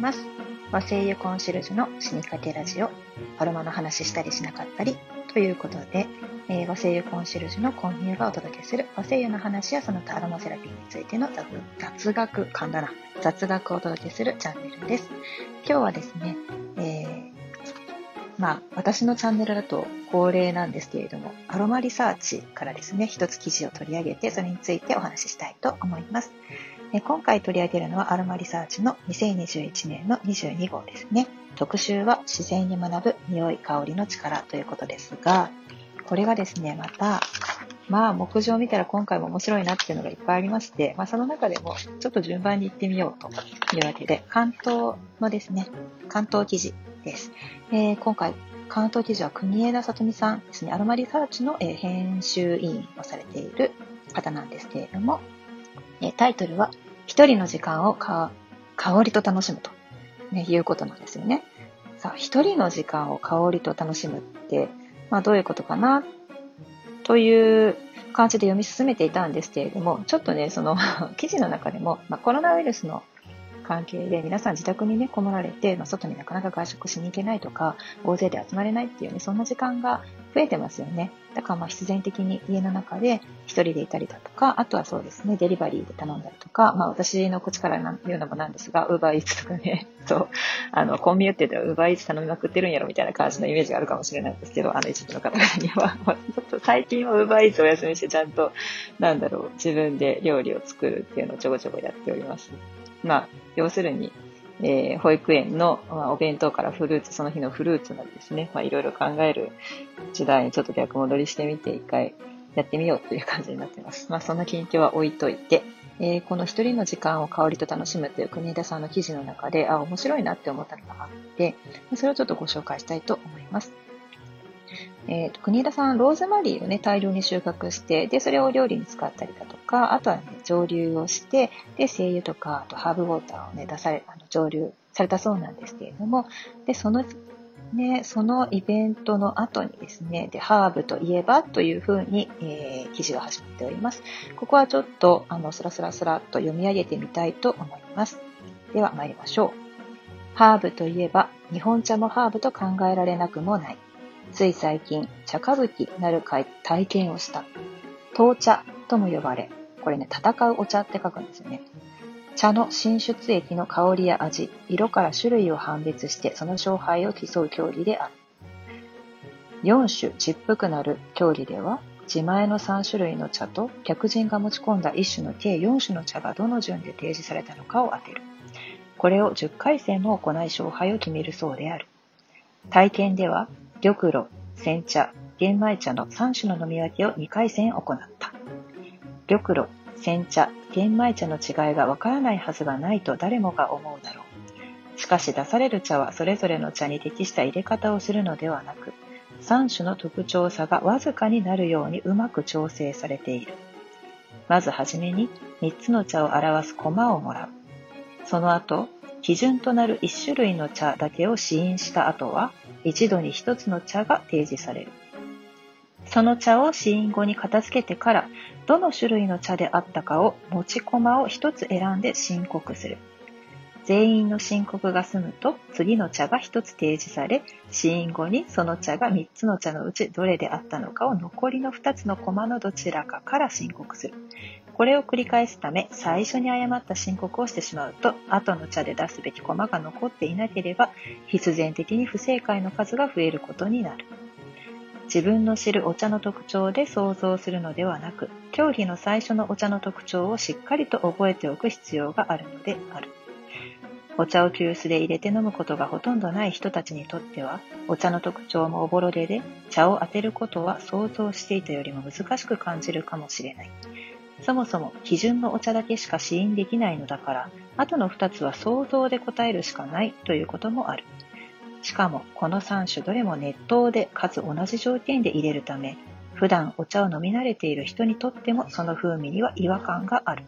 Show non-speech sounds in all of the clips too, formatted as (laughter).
ます。和製油コンシェルジュの死にかけラジオ、アロマの話したりしなかったりということで、えー、和製油コンシェルジュのコンニューがお届けする和製油の話やその他アロマセラピーについての雑学、噛んだな、雑学をお届けするチャンネルです。今日はですね、えー、まあ、私のチャンネルだと恒例なんですけれども、アロマリサーチからですね、一つ記事を取り上げて、それについてお話ししたいと思います。今回取り上げるのはアロマリサーチの2021年の22号ですね。特集は自然に学ぶ匂い香りの力ということですが、これがですね、また、まあ、目次を見たら今回も面白いなっていうのがいっぱいありまして、まあ、その中でもちょっと順番に行ってみようというわけで、関東のですね、関東記事です。えー、今回、関東記事は国枝さとみさんですね、アロマリサーチの、え編集委員をされている方なんですけれども、タイトルは、一人の時間をか香りと楽しむと、ね、いうことなんですよね。さあ、一人の時間を香りと楽しむって、まあどういうことかな？という感じで読み進めていたんですけれども、ちょっとね、その (laughs) 記事の中でも、まあ、コロナウイルスの関係で皆さん自宅にね、こもられて、まあ、外になかなか外食しに行けないとか、大勢で集まれないっていうね、そんな時間が増えてますよね。だからまあ必然的に家の中で一人でいたりだとか、あとはそうですね、デリバリーで頼んだりとか、まあ私の口から言うのもなんですが、ウーバーイーツとかね、(laughs) そう、あの、コンビニって言ったらウーバーイーツ頼みまくってるんやろみたいな感じのイメージがあるかもしれないんですけど、あの一部の方々には、(laughs) ちょっと最近はウーバーイーツお休みしてちゃんと、なんだろう、自分で料理を作るっていうのをちょこちょこやっております。まあ、要するに、えー、保育園の、まあ、お弁当からフルーツ、その日のフルーツまでですね、まあ、いろいろ考える時代にちょっと逆戻りしてみて、一回やってみようという感じになってます。まあ、その近況は置いといて、えー、この一人の時間を香りと楽しむという国枝さんの記事の中で、あ、面白いなって思ったのがあって、それをちょっとご紹介したいと思います。えーと、国枝さん、ローズマリーをね、大量に収穫して、で、それを料理に使ったりだとか、あとはね、蒸留をして、で、精油とか、あとハーブウォーターをね、出され、あの蒸留されたそうなんですけれども、で、その、ね、そのイベントの後にですね、で、ハーブといえばというふうに、えー、記事が始まっております。ここはちょっと、あの、スラスラスラっと読み上げてみたいと思います。では参りましょう。ハーブといえば、日本茶もハーブと考えられなくもない。つい最近、茶歌舞伎なる体験をした。闘茶とも呼ばれ、これね、戦うお茶って書くんですよね。茶の進出液の香りや味、色から種類を判別してその勝敗を競う競技である。4種十福なる競技では、自前の3種類の茶と客人が持ち込んだ1種の計4種の茶がどの順で提示されたのかを当てる。これを10回戦も行い勝敗を決めるそうである。体験では、玉露、煎茶、玄米茶の3種の飲み分けを2回戦行った。玉露、煎茶、玄米茶の違いがわからないはずがないと誰もが思うだろう。しかし出される茶はそれぞれの茶に適した入れ方をするのではなく、3種の特徴差がわずかになるようにうまく調整されている。まずはじめに3つの茶を表すコマをもらう。その後、基準となる1種類の茶だけを試飲した後は、一度に1つの茶が提示される。その茶を試飲後に片付けてから、どの種類の茶であったかを持ち駒を1つ選んで申告する。全員の申告が済むと、次の茶が一つ提示され、試飲後にその茶が三つの茶のうちどれであったのかを残りの二つの駒のどちらかから申告する。これを繰り返すため、最初に誤った申告をしてしまうと、後の茶で出すべき駒が残っていなければ、必然的に不正解の数が増えることになる。自分の知るお茶の特徴で想像するのではなく、競技の最初のお茶の特徴をしっかりと覚えておく必要があるのである。お茶を急須で入れて飲むことがほとんどない人たちにとっては、お茶の特徴もおぼろげで、茶を当てることは想像していたよりも難しく感じるかもしれない。そもそも基準のお茶だけしか試飲できないのだから、後の2つは想像で答えるしかないということもある。しかも、この3種どれも熱湯でかつ同じ条件で入れるため、普段お茶を飲み慣れている人にとってもその風味には違和感がある。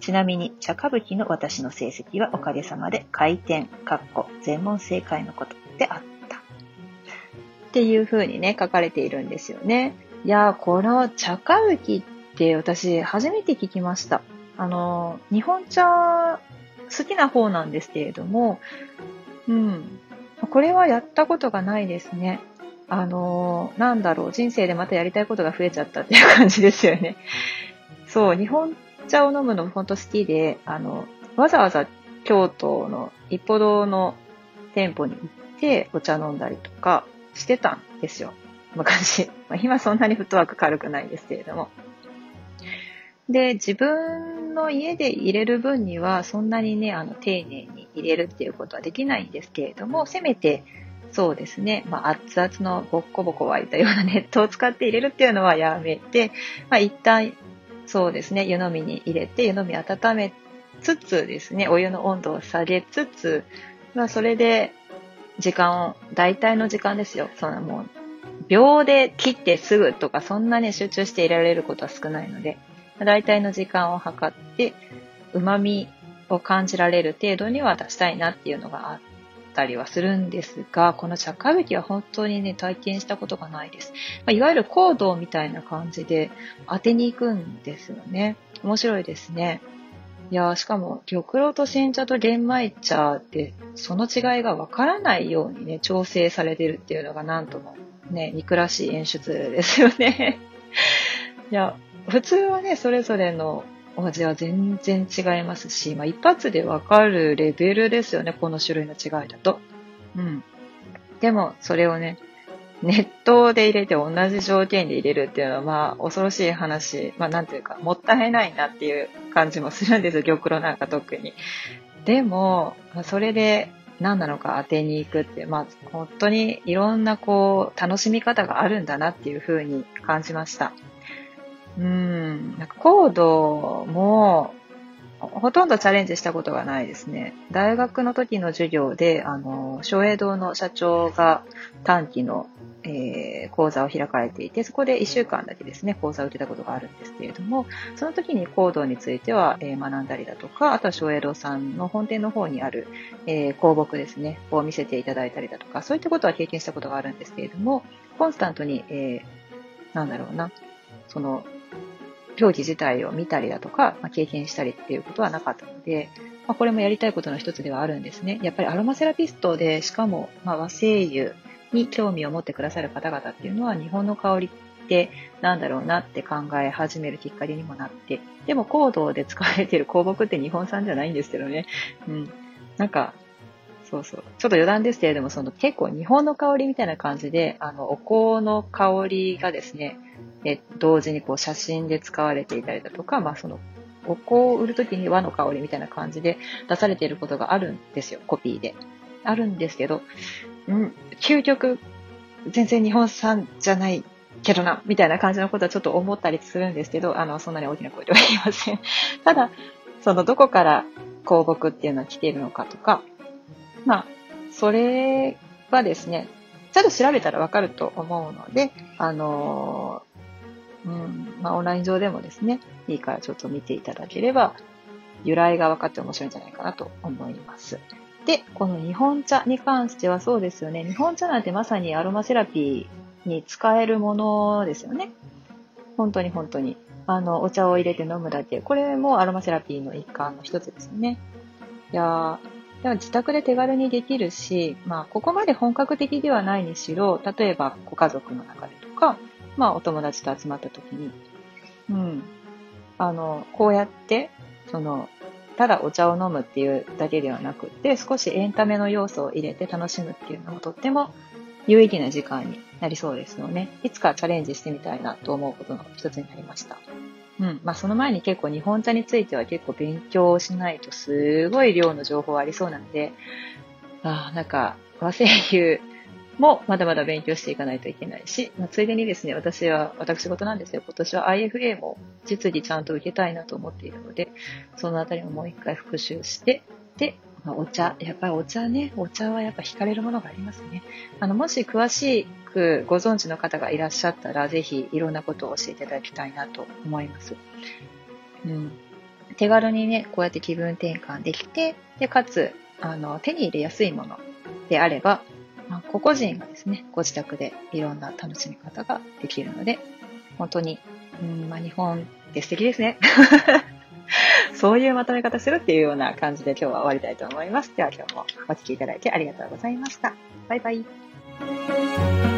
ちなみに、茶歌舞伎の私の成績はおかげさまで回転、かっこ、全問正解のことであった。っていう風にね、書かれているんですよね。いやー、この茶歌舞伎って私初めて聞きました。あの、日本茶好きな方なんですけれども、うん。これはやったことがないですね。あのー、なんだろう、人生でまたやりたいことが増えちゃったっていう感じですよね。そう、日本茶を飲むの本当好きで、あの、わざわざ京都の一歩堂の店舗に行ってお茶飲んだりとかしてたんですよ。昔。(laughs) まあ、今そんなにフットワーク軽くないんですけれども。で、自分の家で入れる分にはそんなにね、あの、丁寧に入れるっていうことはできないんですけれども、せめて、そうですね、まあ、熱々のボッコボコ沸いたようなネットを使って入れるっていうのはやめて、まあ、一旦、そうですね、湯飲みに入れて、湯飲み温めつつですね、お湯の温度を下げつつ、まあ、それで、時間を、大体の時間ですよ。そのもう、秒で切ってすぐとか、そんなね、集中していられることは少ないので、大体の時間を測って、旨味を感じられる程度には出したいなっていうのがあったりはするんですが、この茶会引きは本当にね、体験したことがないです。まあ、いわゆるコードみたいな感じで当てに行くんですよね。面白いですね。いやしかも、玉露と煎茶と玄米茶って、その違いがわからないようにね、調整されてるっていうのがなんともね、憎らしい演出ですよね。(laughs) いや、普通はね、それぞれのお味は全然違いますし、まあ、一発でわかるレベルですよね、この種類の違いだと。うん。でも、それをね、熱湯で入れて同じ条件で入れるっていうのは、まあ、恐ろしい話。まあ、なんていうか、もったいないなっていう感じもするんですよ、玉露なんか特に。でも、それで何なのか当てに行くって、まあ、本当にいろんなこう、楽しみ方があるんだなっていうふうに感じました。うん、なんかコードも、ほとんどチャレンジしたことがないですね。大学の時の授業で、あの、松栄堂の社長が短期の、えー、講座を開かれていて、そこで1週間だけですね、講座を受けたことがあるんですけれども、その時にコードについては、えー、学んだりだとか、あとは松栄堂さんの本店の方にある、えー、公木ですね、を見せていただいたりだとか、そういったことは経験したことがあるんですけれども、コンスタントに、えー、なんだろうな、その、競技自体を見たりだとか、まあ、経験したりっていうことはなかったので、まあ、これもやりたいことの一つではあるんですね。やっぱりアロマセラピストで、しかも、ま和精油に興味を持ってくださる方々っていうのは、日本の香りってなんだろうなって考え始めるきっかけにもなって、でも香道で使われている香木って日本産じゃないんですけどね。うん。なんか、そうそう。ちょっと余談ですけれども、その結構日本の香りみたいな感じで、あの、お香の香りがですね、え同時にこう写真で使われていたりだとか、まあその、お香を売るときに和の香りみたいな感じで出されていることがあるんですよ、コピーで。あるんですけど、うん、究極、全然日本産じゃないけどな、みたいな感じのことはちょっと思ったりするんですけど、あの、そんなに大きな声では言いません。(laughs) ただ、その、どこから香木っていうのは来ているのかとか、まあ、それはですね、ちゃんと調べたらわかると思うので、あのうん、まあ、オンライン上でもですね、いいからちょっと見ていただければ、由来が分かって面白いんじゃないかなと思います。で、この日本茶に関してはそうですよね。日本茶なんてまさにアロマセラピーに使えるものですよね。本当に本当に。あの、お茶を入れて飲むだけ。これもアロマセラピーの一環の一つですよね。いや、でも自宅で手軽にできるし、まあ、ここまで本格的ではないにしろ、例えばご家族の中でとか、まあ、お友達と集まった時に、うん。あの、こうやって、その、ただお茶を飲むっていうだけではなくて、少しエンタメの要素を入れて楽しむっていうのもとっても有意義な時間になりそうですよね。いつかチャレンジしてみたいなと思うことの一つになりました。うん。まあ、その前に結構日本茶については結構勉強しないとすごい量の情報ありそうなので、ああ、なんか和製油もまだまだ勉強していかないといけないし、まあ、ついでにですね、私は、私事なんですよ。今年は IFA も実技ちゃんと受けたいなと思っているので、そのあたりももう一回復習して、で、お茶、やっぱりお茶ね、お茶はやっぱ惹かれるものがありますね。あの、もし詳しくご存知の方がいらっしゃったら、ぜひいろんなことを教えていただきたいなと思います。うん。手軽にね、こうやって気分転換できて、で、かつ、あの、手に入れやすいものであれば、まあ、個々人がですね、ご自宅でいろんな楽しみ方ができるので、本当に、うんまあ、日本って素敵ですね。(laughs) そういうまとめ方するっていうような感じで今日は終わりたいと思います。では今日もお聴きいただいてありがとうございました。バイバイ。